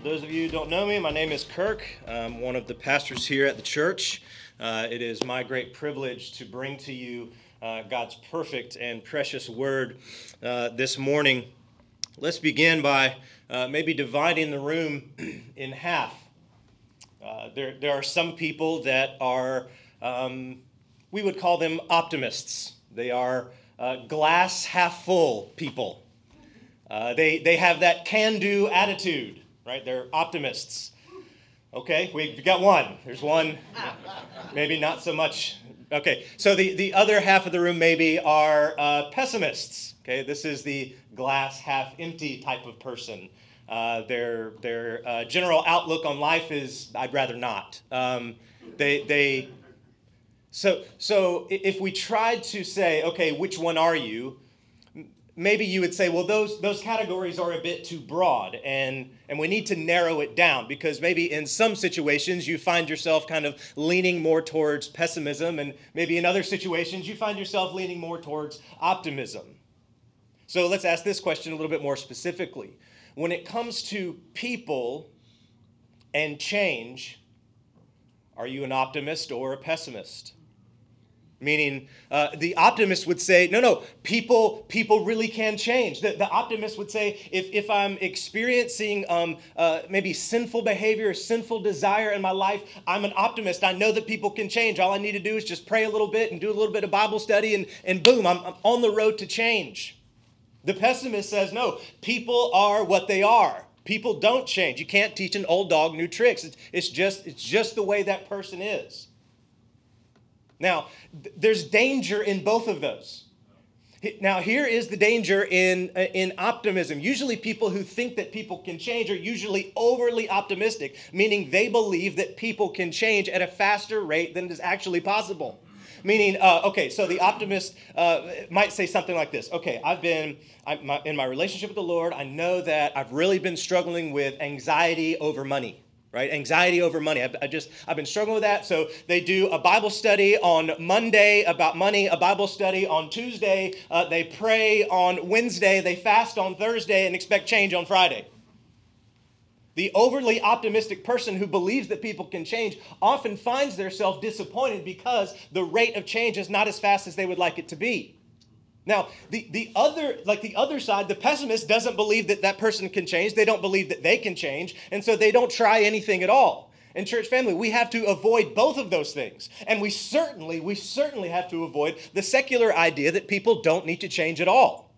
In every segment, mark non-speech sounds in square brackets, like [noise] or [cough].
For those of you who don't know me, my name is Kirk. I'm one of the pastors here at the church. Uh, it is my great privilege to bring to you uh, God's perfect and precious word uh, this morning. Let's begin by uh, maybe dividing the room [clears throat] in half. Uh, there, there are some people that are, um, we would call them optimists. They are uh, glass half full people. they, they have that can do attitude right? They're optimists. Okay, we've got one. There's one, maybe not so much. Okay, so the, the other half of the room maybe are uh, pessimists. Okay, this is the glass half empty type of person. Uh, their their uh, general outlook on life is I'd rather not. Um, they they so so if we tried to say okay which one are you maybe you would say, well, those, those categories are a bit too broad, and, and we need to narrow it down because maybe in some situations you find yourself kind of leaning more towards pessimism, and maybe in other situations you find yourself leaning more towards optimism. So let's ask this question a little bit more specifically. When it comes to people and change, are you an optimist or a pessimist? Meaning uh, the optimist would say no no people people really can change. The, the optimist would say if, if i'm experiencing um, uh, maybe sinful behavior sinful desire in my life i'm an optimist. I know that people can change. All i need to do is just pray a little bit and do a little bit of bible study and, and boom I'm, I'm on the road to change. The pessimist says no people are what they are. People don't change. You can't teach an old dog new tricks. It's, it's just it's just the way that person is now, th- there's danger in both of those. Now, here is the danger in, uh, in optimism. Usually, people who think that people can change are usually overly optimistic, meaning they believe that people can change at a faster rate than is actually possible. Meaning, uh, okay, so the optimist uh, might say something like this Okay, I've been I'm, my, in my relationship with the Lord, I know that I've really been struggling with anxiety over money right? Anxiety over money. I've, I just i've been struggling with that. So they do a bible study on monday about money a bible study on tuesday. Uh, they pray on wednesday. They fast on thursday and expect change on friday. The overly optimistic person who believes that people can change often finds themselves disappointed because the rate of change is not as fast as they would like it to be now, the, the other, like the other side, the pessimist doesn't believe that that person can change. They don't believe that they can change. And so they don't try anything at all. In church family, we have to avoid both of those things. And we certainly, we certainly have to avoid the secular idea that people don't need to change at all.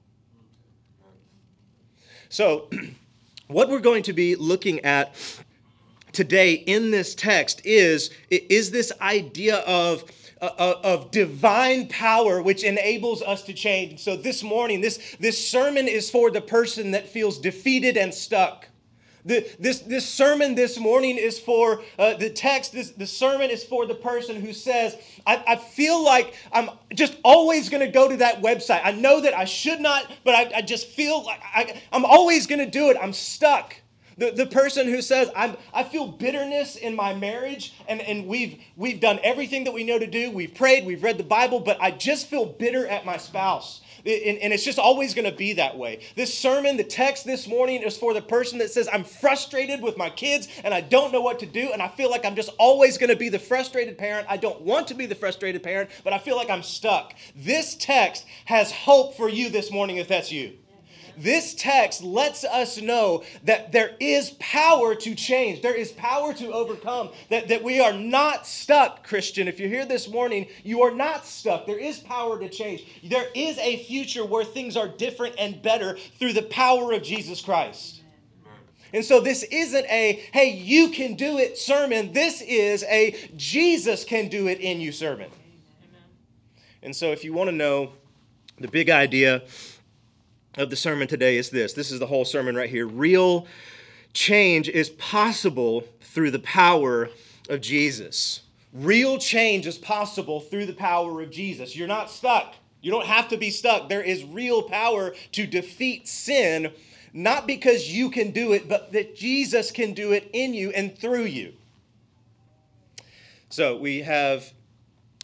So, [clears throat] what we're going to be looking at today in this text is, is this idea of of divine power which enables us to change. So this morning, this, this sermon is for the person that feels defeated and stuck. The, this, this sermon this morning is for uh, the text, this, the sermon is for the person who says, I, I feel like I'm just always going to go to that website. I know that I should not, but I, I just feel like I, I'm always going to do it. I'm stuck. The, the person who says, I'm, I feel bitterness in my marriage, and, and we've, we've done everything that we know to do. We've prayed, we've read the Bible, but I just feel bitter at my spouse. And, and it's just always going to be that way. This sermon, the text this morning is for the person that says, I'm frustrated with my kids and I don't know what to do, and I feel like I'm just always going to be the frustrated parent. I don't want to be the frustrated parent, but I feel like I'm stuck. This text has hope for you this morning if that's you. This text lets us know that there is power to change, there is power to overcome, that, that we are not stuck, Christian. If you're here this morning, you are not stuck. There is power to change. There is a future where things are different and better through the power of Jesus Christ. And so this isn't a, hey, you can do it sermon. This is a Jesus can do it in you sermon. Amen. And so if you want to know the big idea of the sermon today is this this is the whole sermon right here real change is possible through the power of Jesus. Real change is possible through the power of Jesus. You're not stuck. You don't have to be stuck. There is real power to defeat sin, not because you can do it, but that Jesus can do it in you and through you. So we have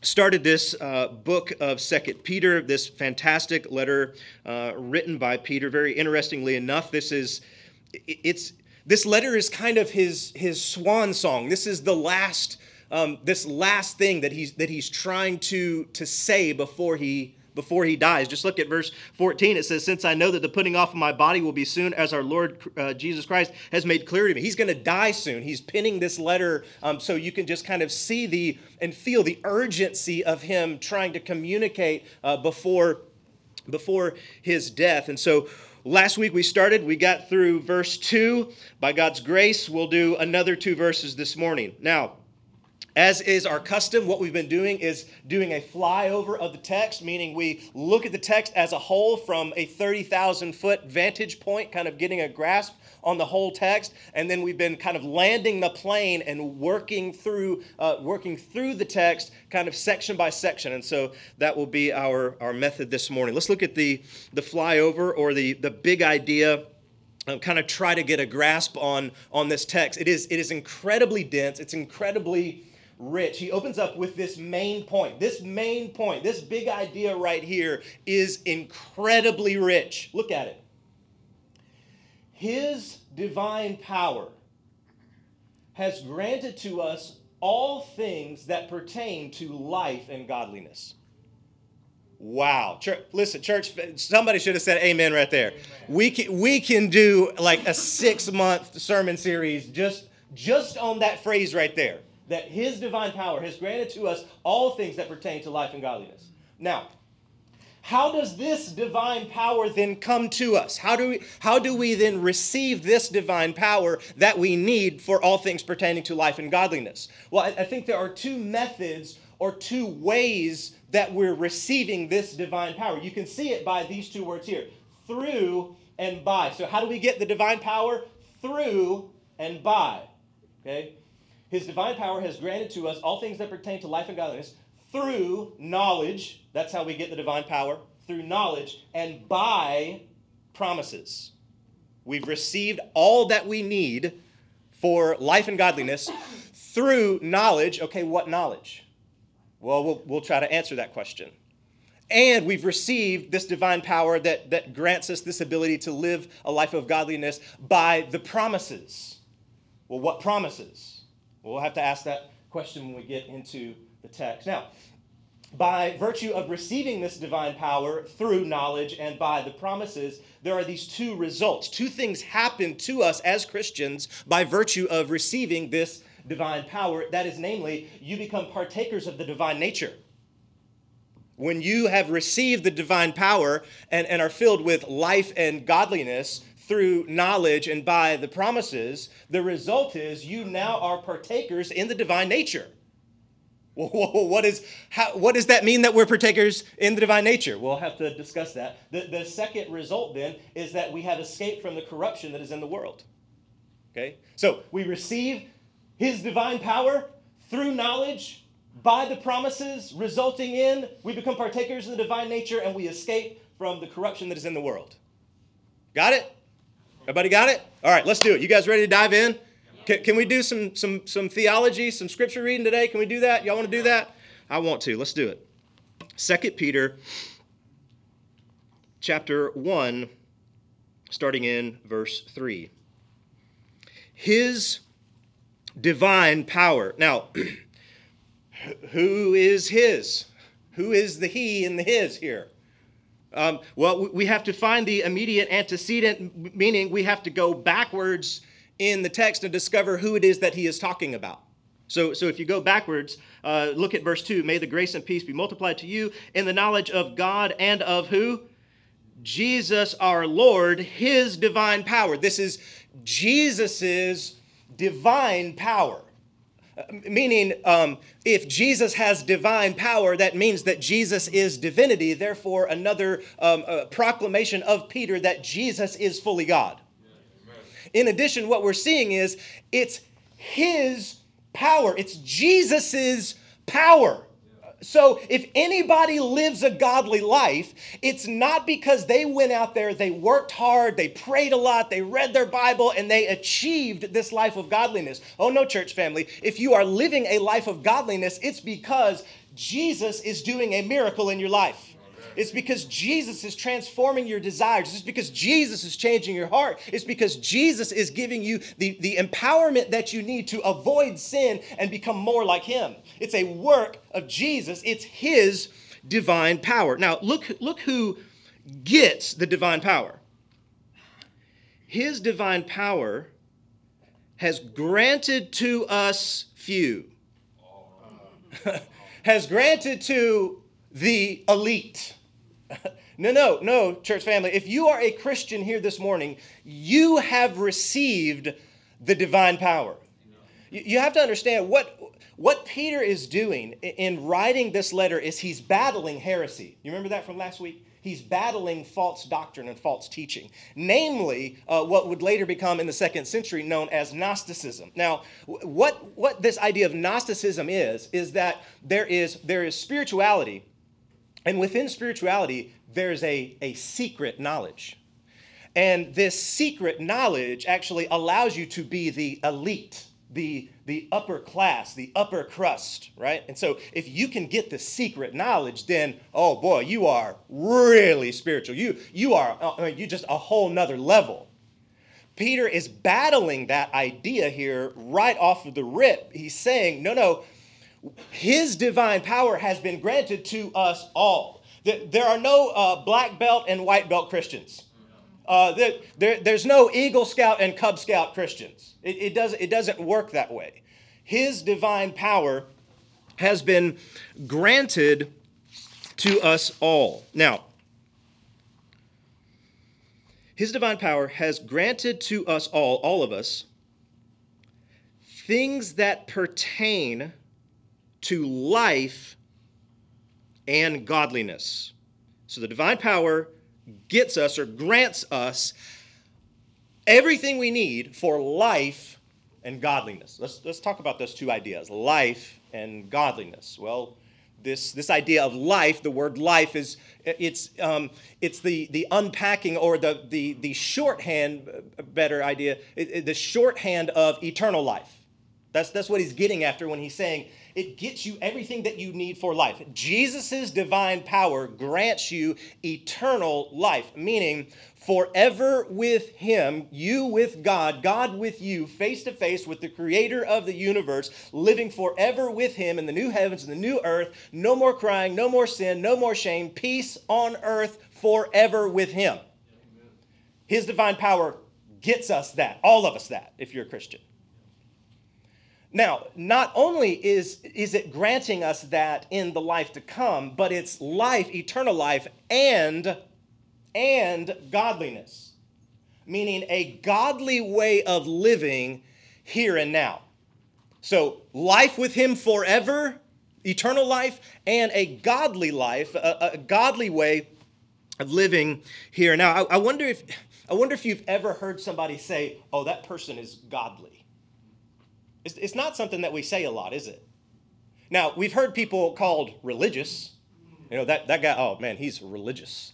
started this uh, book of second peter this fantastic letter uh, written by peter. Very interestingly enough this is it's this letter is kind of his his swan song. This is the last um, this last thing that he's that he's trying to to say before he before he dies. Just look at verse 14. It says, Since I know that the putting off of my body will be soon, as our Lord uh, Jesus Christ has made clear to me. He's going to die soon. He's pinning this letter um, so you can just kind of see the and feel the urgency of him trying to communicate uh, before, before his death. And so last week we started, we got through verse 2. By God's grace, we'll do another two verses this morning. Now, as is our custom, what we've been doing is doing a flyover of the text, meaning we look at the text as a whole from a 30,000 foot vantage point, kind of getting a grasp on the whole text, and then we've been kind of landing the plane and working through uh, working through the text, kind of section by section. And so that will be our our method this morning. Let's look at the the flyover or the the big idea. Kind of try to get a grasp on on this text. It is it is incredibly dense. It's incredibly rich. He opens up with this main point. This main point, this big idea right here is incredibly rich. Look at it. His divine power has granted to us all things that pertain to life and godliness. Wow. Church, listen, church, somebody should have said amen right there. Amen. We can, we can do like a six month sermon series just, just on that phrase right there that his divine power has granted to us all things that pertain to life and godliness. Now, how does this divine power then come to us? How do we how do we then receive this divine power that we need for all things pertaining to life and godliness? Well, I, I think there are two methods or two ways that we're receiving this divine power. You can see it by these two words here through and by. So, how do we get the divine power? Through and by. Okay? His divine power has granted to us all things that pertain to life and godliness through knowledge. That's how we get the divine power through knowledge and by promises. We've received all that we need for life and godliness through knowledge. Okay, what knowledge? Well, we'll, we'll try to answer that question. And we've received this divine power that, that grants us this ability to live a life of godliness by the promises. Well, what promises? We'll have to ask that question when we get into the text. Now, by virtue of receiving this divine power through knowledge and by the promises, there are these two results. Two things happen to us as Christians by virtue of receiving this divine power. That is, namely, you become partakers of the divine nature. When you have received the divine power and, and are filled with life and godliness, through knowledge and by the promises, the result is you now are partakers in the divine nature. [laughs] what, is, how, what does that mean that we're partakers in the divine nature? We'll have to discuss that. The, the second result then is that we have escaped from the corruption that is in the world. Okay? So we receive his divine power through knowledge by the promises, resulting in we become partakers in the divine nature and we escape from the corruption that is in the world. Got it? Everybody got it? All right, let's do it. You guys ready to dive in? Can, can we do some, some, some theology, some scripture reading today? Can we do that? Y'all want to do that? I want to. Let's do it. Second Peter chapter 1, starting in verse 3. His divine power. Now, [clears throat] who is his? Who is the he and the his here? Um, well, we have to find the immediate antecedent, meaning we have to go backwards in the text and discover who it is that he is talking about. So, so if you go backwards, uh, look at verse 2. May the grace and peace be multiplied to you in the knowledge of God and of who? Jesus our Lord, his divine power. This is Jesus's divine power. Meaning, um, if Jesus has divine power, that means that Jesus is divinity. Therefore, another um, uh, proclamation of Peter that Jesus is fully God. In addition, what we're seeing is it's his power, it's Jesus's power. So if anybody lives a godly life, it's not because they went out there, they worked hard, they prayed a lot, they read their Bible, and they achieved this life of godliness. Oh no, church family. If you are living a life of godliness, it's because Jesus is doing a miracle in your life. It's because Jesus is transforming your desires. It's because Jesus is changing your heart. It's because Jesus is giving you the, the empowerment that you need to avoid sin and become more like Him. It's a work of Jesus, it's His divine power. Now, look, look who gets the divine power. His divine power has granted to us few, [laughs] has granted to the elite [laughs] no, no, no, church family. If you are a Christian here this morning, you have received the divine power. You have to understand what, what Peter is doing in writing this letter is he's battling heresy. You remember that from last week? He's battling false doctrine and false teaching, namely uh, what would later become in the second century known as Gnosticism. Now, what, what this idea of Gnosticism is, is that there is, there is spirituality and within spirituality, there's a, a secret knowledge. And this secret knowledge actually allows you to be the elite, the, the upper class, the upper crust, right? And so if you can get the secret knowledge, then, oh boy, you are really spiritual. You, you are I mean, you just a whole nother level. Peter is battling that idea here right off of the rip. He's saying, no, no, his divine power has been granted to us all. There are no uh, black belt and white belt Christians. Uh, there, there, there's no Eagle Scout and Cub Scout Christians. It, it, does, it doesn't work that way. His divine power has been granted to us all. Now, his divine power has granted to us all, all of us, things that pertain to life and godliness. So the divine power gets us or grants us everything we need for life and godliness. Let's, let's talk about those two ideas life and godliness. Well, this, this idea of life, the word life is it's, um, it's the, the unpacking or the, the, the shorthand, better idea, the shorthand of eternal life. That's, that's what he's getting after when he's saying it gets you everything that you need for life. Jesus' divine power grants you eternal life, meaning forever with Him, you with God, God with you, face to face with the Creator of the universe, living forever with Him in the new heavens and the new earth. No more crying, no more sin, no more shame, peace on earth forever with Him. His divine power gets us that, all of us that, if you're a Christian. Now, not only is, is it granting us that in the life to come, but it's life, eternal life, and, and godliness, meaning a godly way of living here and now. So, life with Him forever, eternal life, and a godly life, a, a godly way of living here and now. I, I, wonder if, I wonder if you've ever heard somebody say, oh, that person is godly. It's, it's not something that we say a lot, is it? Now, we've heard people called religious. You know, that, that guy, oh man, he's religious.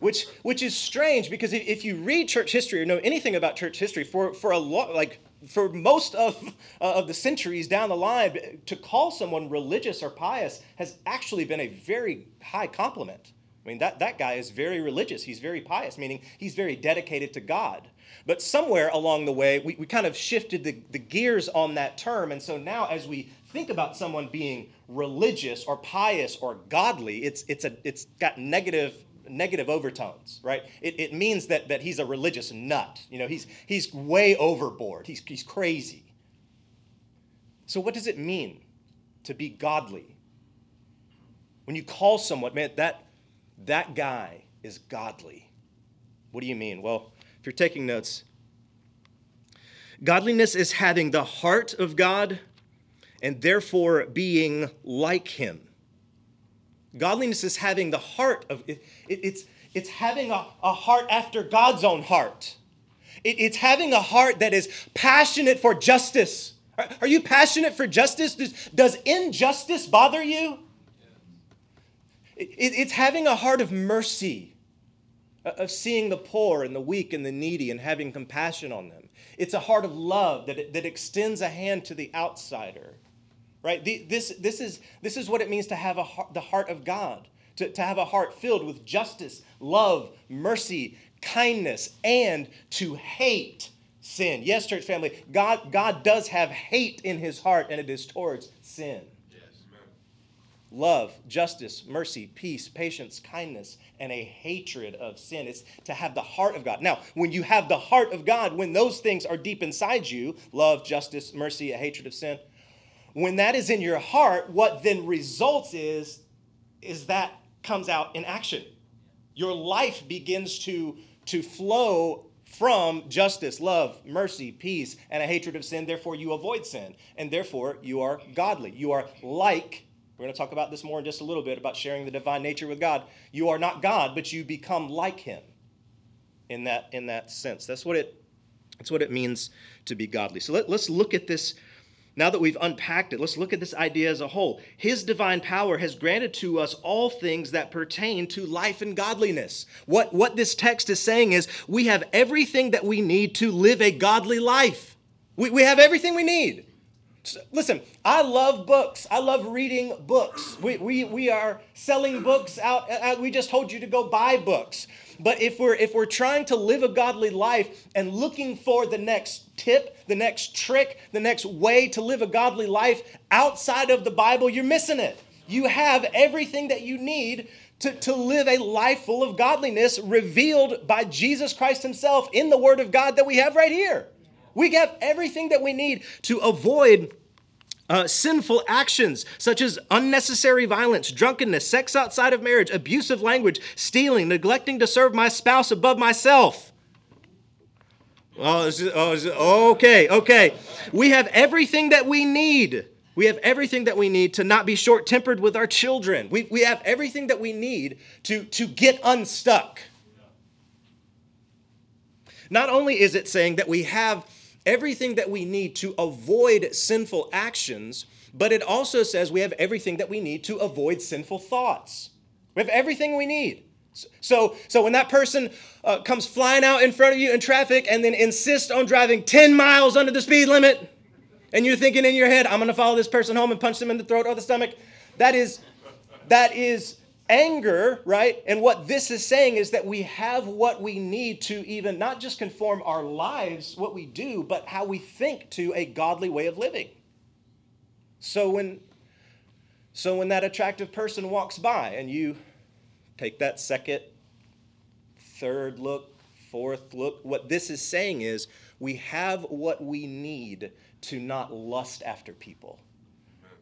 Which, which is strange because if you read church history or know anything about church history, for, for a lot, like for most of, uh, of the centuries down the line, to call someone religious or pious has actually been a very high compliment. I mean, that, that guy is very religious. He's very pious, meaning he's very dedicated to God. But somewhere along the way, we, we kind of shifted the, the gears on that term. And so now, as we think about someone being religious or pious or godly, it's, it's, a, it's got negative negative overtones, right? It, it means that, that he's a religious nut. You know, he's, he's way overboard. He's, he's crazy. So what does it mean to be godly? When you call someone, man, that, that guy is godly. What do you mean? Well, if you're taking notes, godliness is having the heart of God and therefore being like Him. Godliness is having the heart of it, it, it's, it's having a, a heart after God's own heart. it's having a heart that is passionate for justice. Are you passionate for justice? Does, does injustice bother you? It's having a heart of mercy, of seeing the poor and the weak and the needy and having compassion on them. It's a heart of love that, that extends a hand to the outsider. Right? This, this, is, this is what it means to have a heart, the heart of God, to, to have a heart filled with justice, love, mercy, kindness, and to hate sin. Yes, church family, God, God does have hate in his heart, and it is towards sin. Love, justice, mercy, peace, patience, kindness, and a hatred of sin. It's to have the heart of God. Now, when you have the heart of God, when those things are deep inside you love, justice, mercy, a hatred of sin when that is in your heart, what then results is, is that comes out in action. Your life begins to, to flow from justice, love, mercy, peace, and a hatred of sin. Therefore, you avoid sin. And therefore, you are godly. You are like, we're going to talk about this more in just a little bit about sharing the divine nature with God. You are not God, but you become like Him in that, in that sense. That's what it, that's what it means to be godly. So let, let's look at this now that we've unpacked it, let's look at this idea as a whole. His divine power has granted to us all things that pertain to life and godliness. What, what this text is saying is we have everything that we need to live a godly life. We, we have everything we need. Listen, I love books. I love reading books. We, we, we are selling books out. We just told you to go buy books. But if we're if we're trying to live a godly life and looking for the next tip, the next trick, the next way to live a godly life outside of the Bible, you're missing it. You have everything that you need to, to live a life full of godliness revealed by Jesus Christ Himself in the Word of God that we have right here. We have everything that we need to avoid uh, sinful actions such as unnecessary violence, drunkenness, sex outside of marriage, abusive language, stealing, neglecting to serve my spouse above myself. Oh, oh, okay, okay. We have everything that we need. We have everything that we need to not be short tempered with our children. We, we have everything that we need to, to get unstuck. Not only is it saying that we have everything that we need to avoid sinful actions, but it also says we have everything that we need to avoid sinful thoughts. We have everything we need. So, so when that person uh, comes flying out in front of you in traffic and then insists on driving 10 miles under the speed limit, and you're thinking in your head, I'm going to follow this person home and punch them in the throat or the stomach, that is, that is anger, right? And what this is saying is that we have what we need to even not just conform our lives, what we do, but how we think to a godly way of living. So when so when that attractive person walks by and you take that second, third look, fourth look, what this is saying is we have what we need to not lust after people.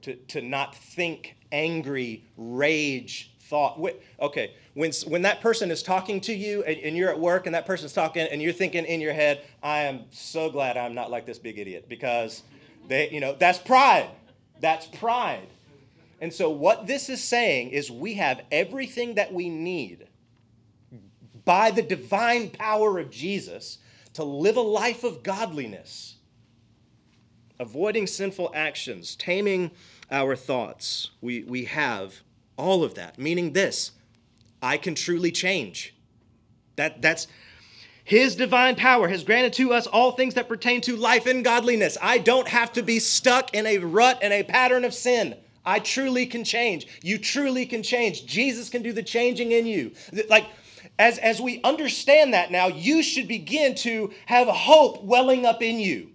To, to not think angry, rage, thought. Okay, when, when that person is talking to you and, and, you're at work and that person's talking and you're thinking in your head, I am so glad I'm not like this big idiot because they, you know, that's pride. That's pride. And so what this is saying is we have everything that we need by the divine power of Jesus to live a life of godliness, avoiding sinful actions, taming our thoughts. We, we have all of that, meaning this I can truly change. That, that's his divine power has granted to us all things that pertain to life and godliness. I don't have to be stuck in a rut and a pattern of sin. I truly can change. You truly can change. Jesus can do the changing in you. Like, as, as we understand that now, you should begin to have hope welling up in you.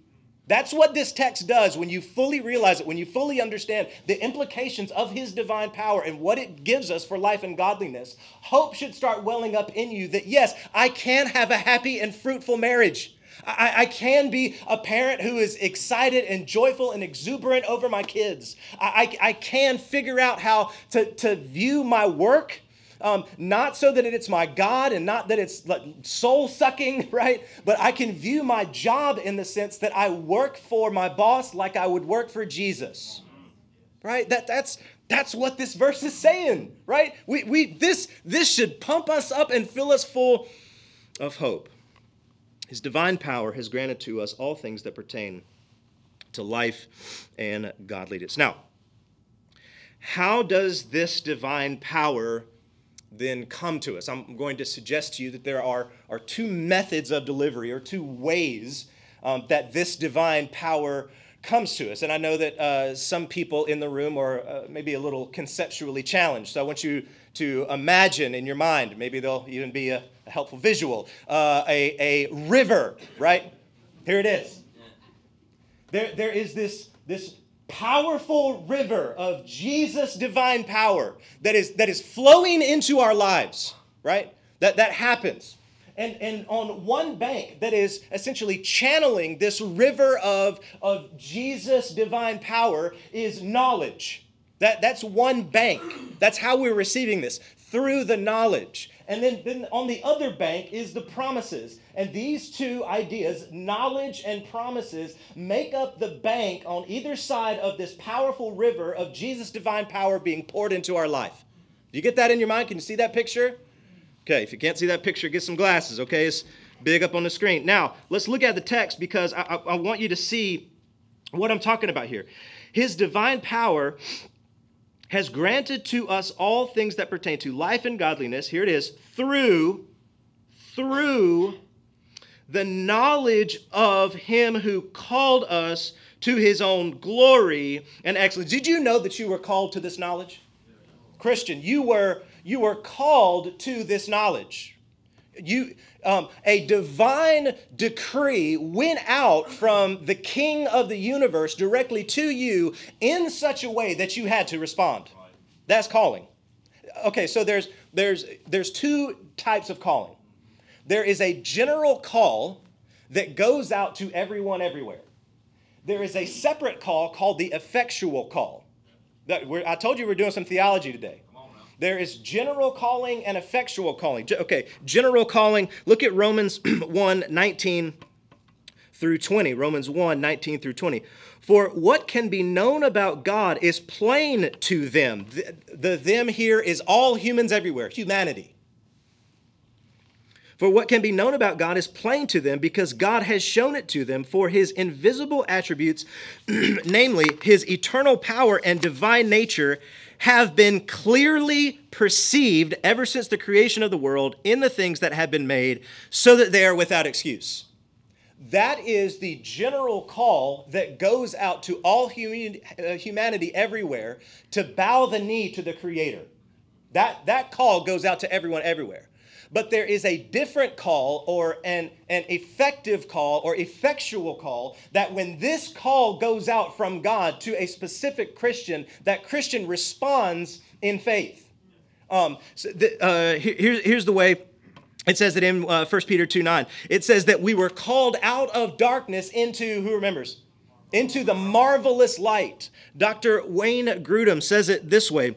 That's what this text does when you fully realize it, when you fully understand the implications of his divine power and what it gives us for life and godliness. Hope should start welling up in you that, yes, I can have a happy and fruitful marriage. I, I, can be a parent who is excited and joyful and exuberant over my kids. I, I, I can figure out how to, to view my work um, not so that it's my God and not that it's soul sucking, [laughs] right? But I can view my job in the sense that I work for my boss like I would work for Jesus, right? That, that's, that's what this verse is saying, right? We, we, this, this should pump us up and fill us full of hope. His divine power has granted to us all things that pertain to life and godliness. Now, how does this divine power then come to us? I'm going to suggest to you that there are, are two methods of delivery or two ways um, that this divine power comes to us. And I know that uh, some people in the room are uh, maybe a little conceptually challenged. So I want you to imagine in your mind, maybe there'll even be a, a helpful visual, uh, a, a river, right? Here it is. There, there is this, this powerful river of Jesus' divine power that is, that is flowing into our lives, right? That, that happens. And, and on one bank that is essentially channeling this river of, of Jesus' divine power is knowledge. That, that's one bank. That's how we're receiving this through the knowledge. And then, then on the other bank is the promises. And these two ideas, knowledge and promises, make up the bank on either side of this powerful river of Jesus' divine power being poured into our life. Do you get that in your mind? Can you see that picture? Okay, if you can't see that picture, get some glasses, okay? It's big up on the screen. Now, let's look at the text because I, I, I want you to see what I'm talking about here. His divine power has granted to us all things that pertain to life and godliness. Here it is through, through the knowledge of him who called us to his own glory and excellence. Did you know that you were called to this knowledge? Christian, you were you were called to this knowledge. You um, a divine decree went out from the king of the universe directly to you in such a way that you had to respond. That's calling. Okay, so there's there's there's two types of calling. There is a general call that goes out to everyone everywhere. There is a separate call called the effectual call. That I told you we're doing some theology today. There is general calling and effectual calling. Okay, general calling. Look at Romans [clears throat] 1 19 through 20. Romans 1 19 through 20. For what can be known about God is plain to them. The, the them here is all humans everywhere, humanity. For what can be known about God is plain to them because God has shown it to them. For his invisible attributes, [clears throat] namely his eternal power and divine nature, have been clearly perceived ever since the creation of the world in the things that have been made, so that they are without excuse. That is the general call that goes out to all uh, humanity everywhere to bow the knee to the Creator. That, that call goes out to everyone everywhere. But there is a different call or an, an effective call or effectual call that when this call goes out from God to a specific Christian, that Christian responds in faith. Um, so the, uh, here, here's the way it says that in uh, 1 Peter 2 9, it says that we were called out of darkness into, who remembers? Into the marvelous light. Dr. Wayne Grudem says it this way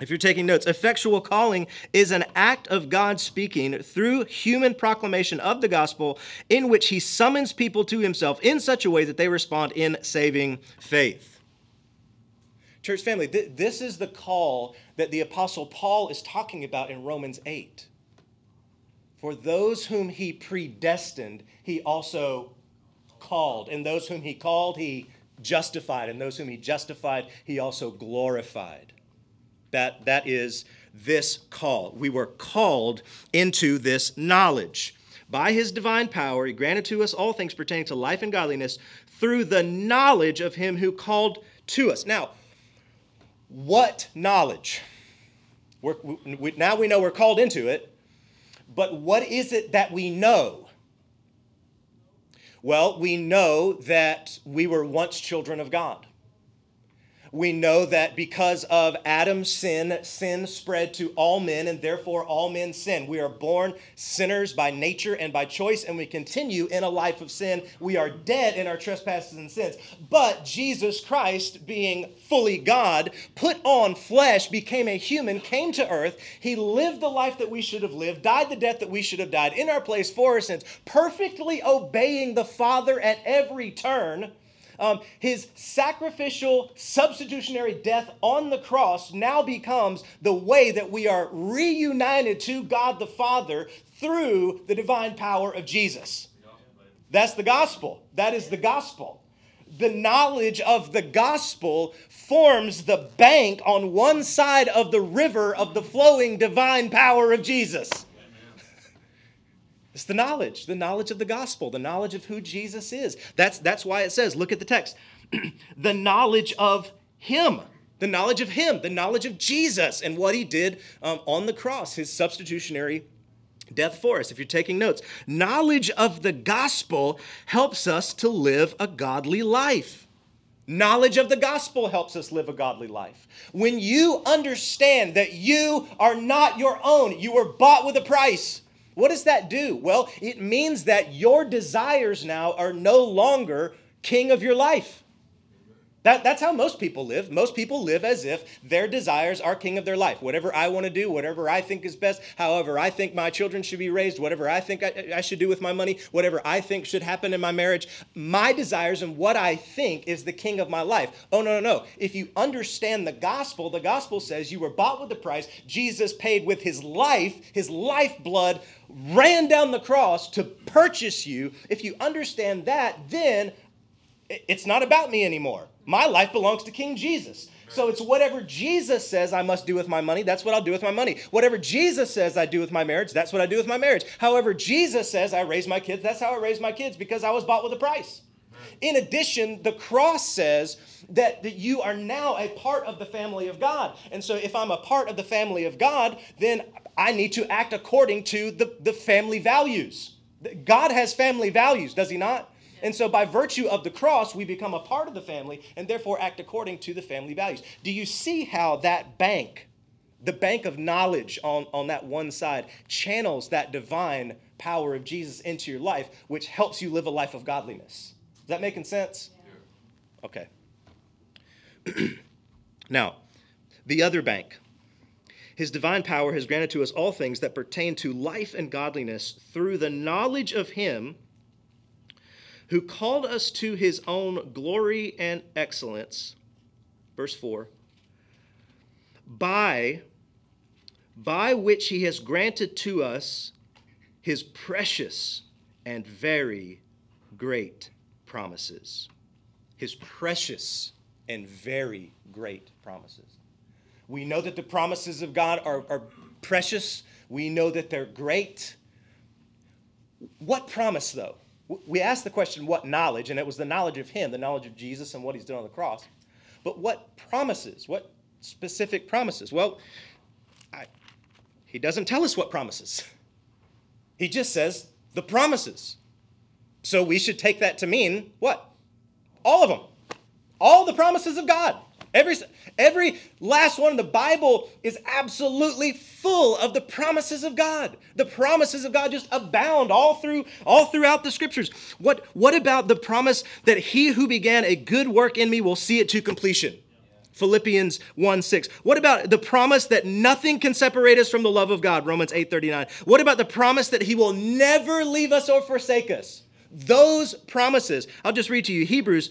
if you're taking notes, effectual calling is an act of God speaking through human proclamation of the gospel in which he summons people to himself in such a way that they respond in saving faith. Church family, th- this is the call that the Apostle Paul is talking about in Romans 8. For those whom he predestined, he also called. And those whom he called, he justified. And those whom he justified, he also glorified. That, that is this call. We were called into this knowledge. By his divine power, he granted to us all things pertaining to life and godliness through the knowledge of him who called to us. Now, what knowledge? We're, we, now we know we're called into it, but what is it that we know? Well, we know that we were once children of God we know that because of Adam's sin, sin spread to all men, and therefore all men sin. We are born sinners by nature and by choice, and we continue in a life of sin. We are dead in our trespasses and sins. But Jesus Christ, being fully God, put on flesh, became a human, came to earth. He lived the life that we should have lived, died the death that we should have died in our place for our sins, perfectly obeying the Father at every turn um, his sacrificial, substitutionary death on the cross now becomes the way that we are reunited to God the Father through the divine power of Jesus. That's the gospel. That is the gospel. The knowledge of the gospel forms the bank on one side of the river of the flowing divine power of Jesus. It's the knowledge, the knowledge of the gospel, the knowledge of who Jesus is. That's, that's why it says, look at the text, [clears throat] the knowledge of Him, the knowledge of Him, the knowledge of Jesus and what He did um, on the cross, His substitutionary death for us. If you're taking notes, knowledge of the gospel helps us to live a godly life. Knowledge of the gospel helps us live a godly life. When you understand that you are not your own, you were bought with a price. What does that do? Well, it means that your desires now are no longer king of your life. That, that's how most people live. Most people live as if their desires are king of their life. Whatever I want to do, whatever I think is best, however I think my children should be raised, whatever I think I, I should do with my money, whatever I think should happen in my marriage, my desires and what I think is the king of my life. Oh, no, no, no. If you understand the gospel, the gospel says you were bought with a price. Jesus paid with his life, his lifeblood ran down the cross to purchase you. If you understand that, then it's not about me anymore. My life belongs to King Jesus. So it's whatever Jesus says I must do with my money, that's what I'll do with my money. Whatever Jesus says I do with my marriage, that's what I do with my marriage. However, Jesus says I raise my kids, that's how I raise my kids because I was bought with a price. In addition, the cross says that, that you are now a part of the family of God. And so if I'm a part of the family of God, then I need to act according to the, the family values. God has family values, does he not? And so, by virtue of the cross, we become a part of the family and therefore act according to the family values. Do you see how that bank, the bank of knowledge on, on that one side, channels that divine power of Jesus into your life, which helps you live a life of godliness? Is that making sense? Okay. [clears throat] now, the other bank. His divine power has granted to us all things that pertain to life and godliness through the knowledge of Him who called us to his own glory and excellence. Verse 4 by by which he has granted to us his precious and very great promises. His precious and very great promises. We know that the promises of God are, are precious. We know that they're great. What promise, though? We asked the question, what knowledge? And it was the knowledge of Him, the knowledge of Jesus and what He's done on the cross. But what promises? What specific promises? Well, I, He doesn't tell us what promises. [laughs] He just says the promises. So we should take that to mean what? All of them. All the promises of God. Every, every last one in the Bible is absolutely full of the promises of God. The promises of God just abound all through all throughout the scriptures. What, what about the promise that he who began a good work in me will see it to completion? Philippians 1 6. What about the promise that nothing can separate us from the love of God? Romans 8 39. What about the promise that He will never leave us or forsake us? Those promises. I'll just read to you Hebrews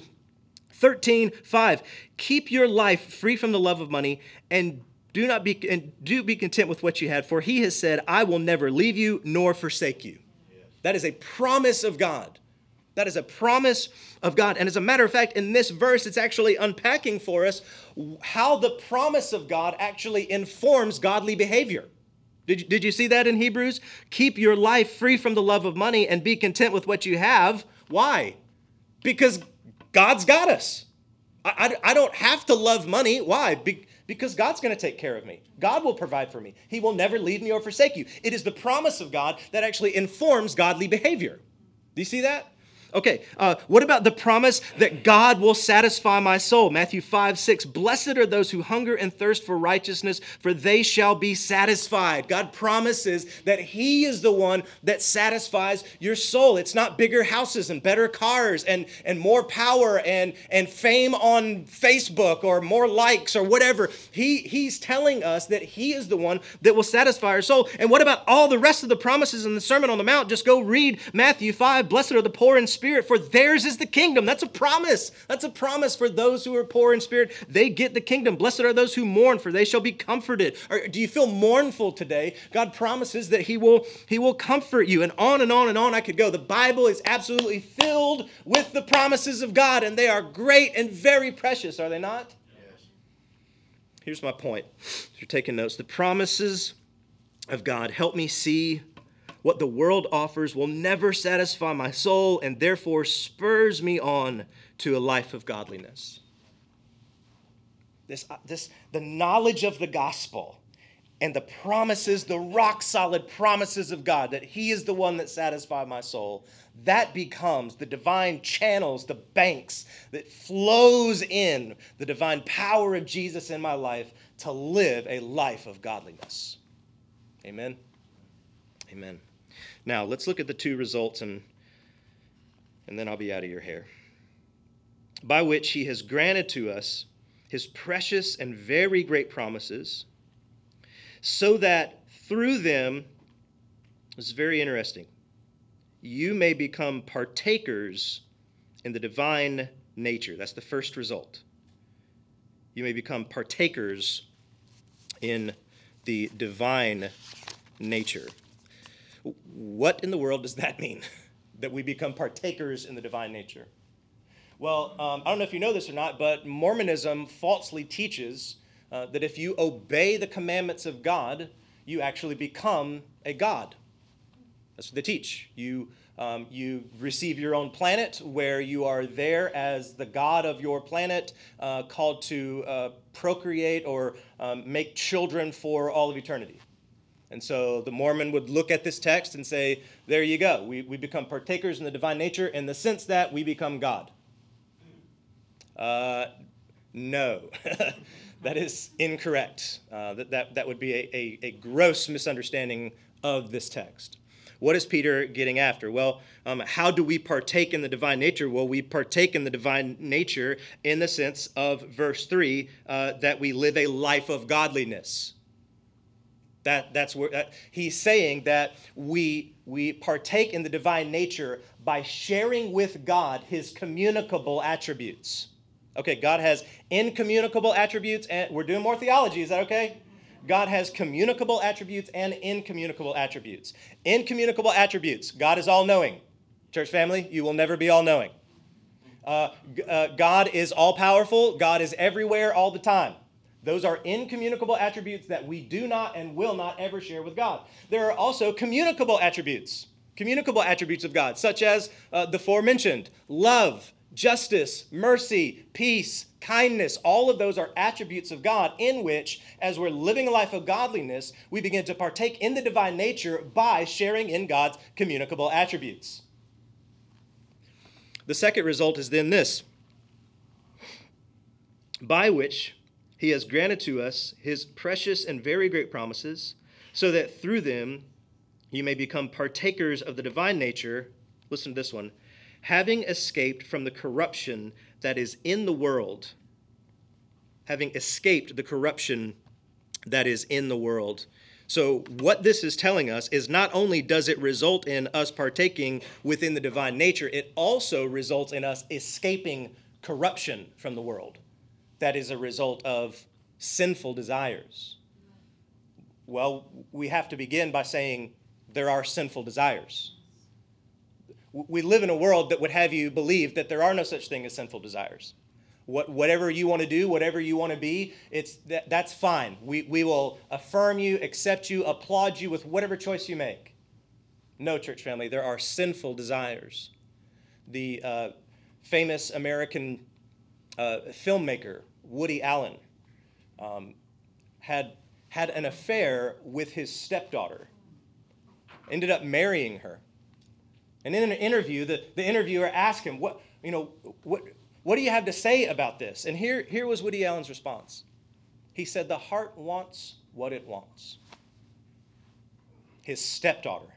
13, 5. Keep your life free from the love of money and do not be and do be content with what you had, for he has said, I will never leave you nor forsake you. That is a promise of God. That is a promise of God. And as a matter of fact, in this verse, it's actually unpacking for us how the promise of God actually informs godly behavior. Did you, did you see that in Hebrews? Keep your life free from the love of money and be content with what you have. Why? Because God's got us. I, I, I don't have to love money. Why? Be, because God's going to take care of me. God will provide for me. He will never leave me or forsake you. It is the promise of God that actually informs godly behavior. Do you see that? Okay, uh, what about the promise that God will satisfy my soul? Matthew 5, 6. Blessed are those who hunger and thirst for righteousness, for they shall be satisfied. God promises that He is the one that satisfies your soul. It's not bigger houses and better cars and, and more power and, and fame on Facebook or more likes or whatever. He, he's telling us that He is the one that will satisfy our soul. And what about all the rest of the promises in the Sermon on the Mount? Just go read Matthew 5. Blessed are the poor in spirit spirit, for theirs is the kingdom. That's a promise. That's a promise for those who are poor in spirit. They get the kingdom. Blessed are those who mourn, for they shall be comforted. Or do you feel mournful today? God promises that He will, He will comfort you. And on and on and on I could go. The Bible is absolutely filled with the promises of God, and they are great and very precious, are they not? Yes. Here's my point. If you're taking notes, the promises of God help me see what the world offers will never satisfy my soul and therefore spurs me on to a life of godliness. This, uh, this, the knowledge of the gospel and the promises, the rock solid promises of God, that He is the one that satisfies my soul, that becomes the divine channels, the banks that flows in the divine power of Jesus in my life to live a life of godliness. Amen. Amen. Now, let's look at the two results and, and then I'll be out of your hair. By which he has granted to us his precious and very great promises, so that through them, this is very interesting, you may become partakers in the divine nature. That's the first result. You may become partakers in the divine nature. What in the world does that mean? [laughs] that we become partakers in the divine nature? Well, um, I don't know if you know this or not, but Mormonism falsely teaches uh, that if you obey the commandments of God, you actually become a God. That's what they teach. You, um, you receive your own planet where you are there as the God of your planet, uh, called to uh, procreate or um, make children for all of eternity. And so the Mormon would look at this text and say, there you go. We, we become partakers in the divine nature in the sense that we become God. Uh, no, [laughs] that is incorrect. Uh, that, that, that would be a, a, a, gross misunderstanding of this text. What is Peter getting after? Well, um, how do we partake in the divine nature? Well, we partake in the divine nature in the sense of verse 3 uh, that we live a life of godliness. That, that's where that, he's saying that we, we partake in the divine nature by sharing with God his communicable attributes. Okay, God has incommunicable attributes, and we're doing more theology. Is that okay? God has communicable attributes and incommunicable attributes. Incommunicable attributes, God is all knowing. Church family, you will never be all knowing. Uh, uh, God is all powerful, God is everywhere all the time. Those are incommunicable attributes that we do not and will not ever share with God. There are also communicable attributes, communicable attributes of God, such as uh, the forementioned love, justice, mercy, peace, kindness. All of those are attributes of God in which, as we're living a life of godliness, we begin to partake in the divine nature by sharing in God's communicable attributes. The second result is then this by which he has granted to us his precious and very great promises, so that through them you may become partakers of the divine nature. Listen to this one having escaped from the corruption that is in the world, having escaped the corruption that is in the world. So, what this is telling us is not only does it result in us partaking within the divine nature, it also results in us escaping corruption from the world that is a result of sinful desires? Well, we have to begin by saying there are sinful desires. We live in a world that would have you believe that there are no such thing as sinful desires. What, whatever you want to do, whatever you want to be, it's that, that's fine. We, we will affirm you, accept you, applaud you with whatever choice you make. No, church family, there are sinful desires. The uh, famous American uh, filmmaker Woody Allen um, had had an affair with his stepdaughter, ended up marrying her. And in an interview, the, the interviewer asked him, what, you know, what, what do you have to say about this? And here, here was Woody Allen's response. He said, The heart wants what it wants. His stepdaughter.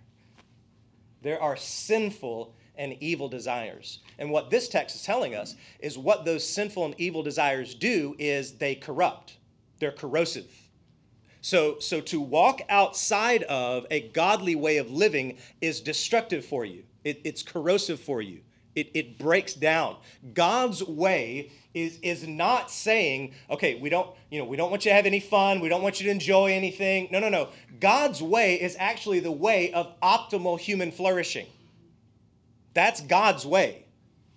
There are sinful and evil desires. And what this text is telling us is what those sinful and evil desires do is they corrupt. They're corrosive. So, so to walk outside of a godly way of living is destructive for you. It, it's corrosive for you. It, it breaks down. God's way is, is not saying, okay, we don't, you know, we don't want you to have any fun, we don't want you to enjoy anything. No, no, no. God's way is actually the way of optimal human flourishing. That's God's way.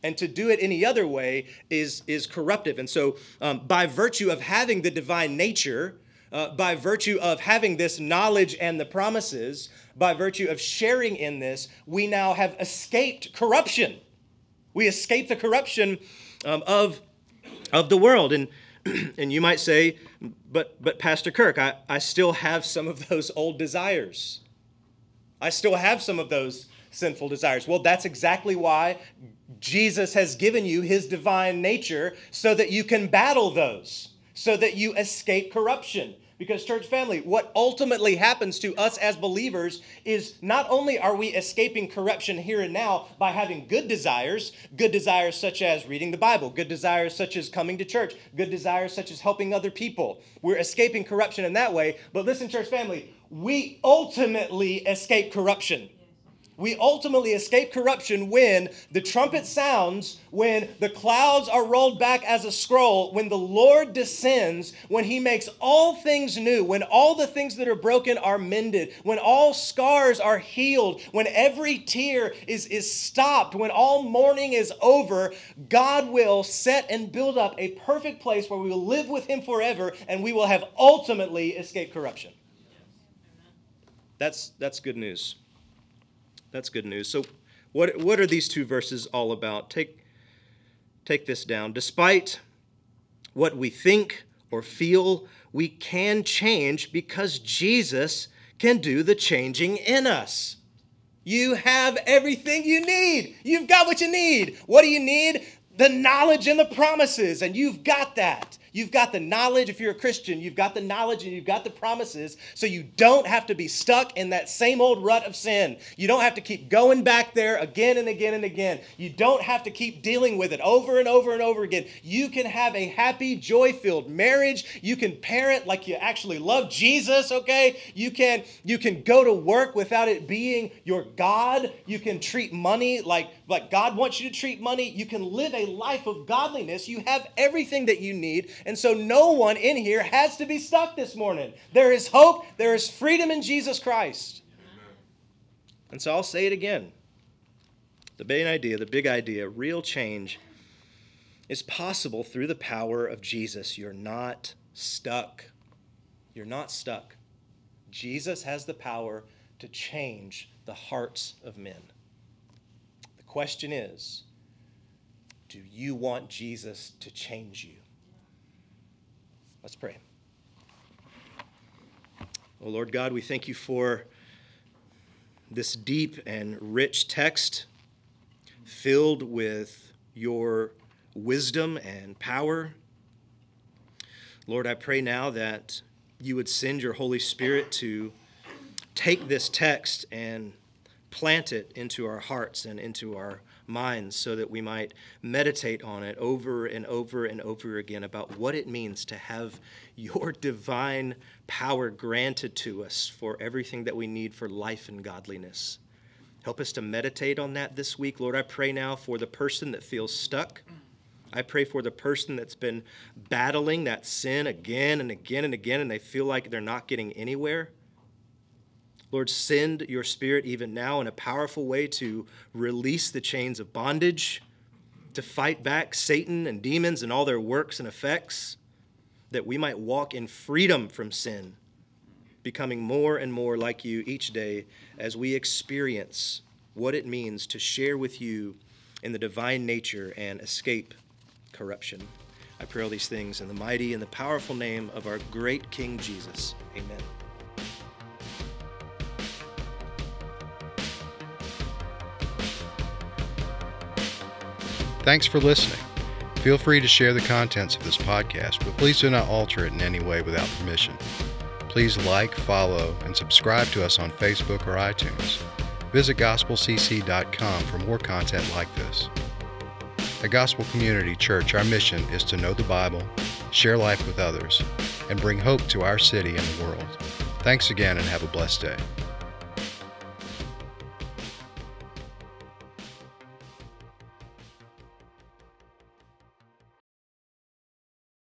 And to do it any other way is, is corruptive. And so, um, by virtue of having the divine nature, uh, by virtue of having this knowledge and the promises, by virtue of sharing in this, we now have escaped corruption. We escape the corruption um, of, of the world. And, [clears throat] and you might say, but, but Pastor Kirk, I, I still have some of those old desires. I still have some of those sinful desires. Well, that's exactly why Jesus has given you his divine nature so that you can battle those, so that you escape corruption. Because, church family, what ultimately happens to us as believers is not only are we escaping corruption here and now by having good desires, good desires such as reading the Bible, good desires such as coming to church, good desires such as helping other people. We're escaping corruption in that way. But listen, church family, we ultimately escape corruption we ultimately escape corruption when the trumpet sounds, when the clouds are rolled back as a scroll, when the Lord descends, when he makes all things new, when all the things that are broken are mended, when all scars are healed, when every tear is, is stopped, when all mourning is over, God will set and build up a perfect place where we will live with him forever and we will have ultimately escaped corruption. That's, that's good news. That's good news. So, what, what are these two verses all about? Take, take this down. Despite what we think or feel, we can change because Jesus can do the changing in us. You have everything you need. You've got what you need. What do you need? The knowledge and the promises, and you've got that. You've got the knowledge, if you're a Christian, you've got the knowledge and you've got the promises, so you don't have to be stuck in that same old rut of sin. You don't have to keep going back there again and again and again. You don't have to keep dealing with it over and over and over again. You can have a happy, joy filled marriage. You can parent like you actually love Jesus, okay? You can, you can go to work without it being your God. You can treat money like, like God wants you to treat money. You can live a life of godliness. You have everything that you need and so no one in here has to be stuck this morning. There is hope, there is freedom in Jesus Christ. And so I'll say it again. The main idea, the big idea, real change is possible through the power of Jesus. You're not stuck. You're not stuck. Jesus has the power to change the hearts of men. The question is do you want Jesus to change you? Let's pray. Oh, Lord God, we thank you for this deep and rich text filled with your wisdom and power. Lord, I pray now that you would send your Holy Spirit to take this text and plant it into our hearts and into our minds so that we might meditate on it over and over and over again about what it means to have [laughs] your divine power granted to us for everything that we need for life and godliness. Help us to meditate on that this week. Lord, I pray now for the person that feels stuck. I pray for the person that's been battling that sin again and again and again, and they feel like they're not getting anywhere. Lord, send your spirit even now in a powerful way to release the chains of bondage, to fight back Satan and demons and all their works and effects, that we might walk in freedom from sin, becoming more and more like you each day as we experience what it means to share with you in the divine nature and escape corruption. I pray all these things in the mighty and the powerful name of our great King Jesus. Amen. Thanks for listening. Feel free to share the contents of this podcast, but please do not alter it in any way without permission. Please like, follow, and subscribe to us on Facebook or iTunes. Visit gospelcc.com for more content like this. At Gospel Community Church, our mission is to know the Bible, share life with others, and bring hope to our city and the world. Thanks again and have a blessed day.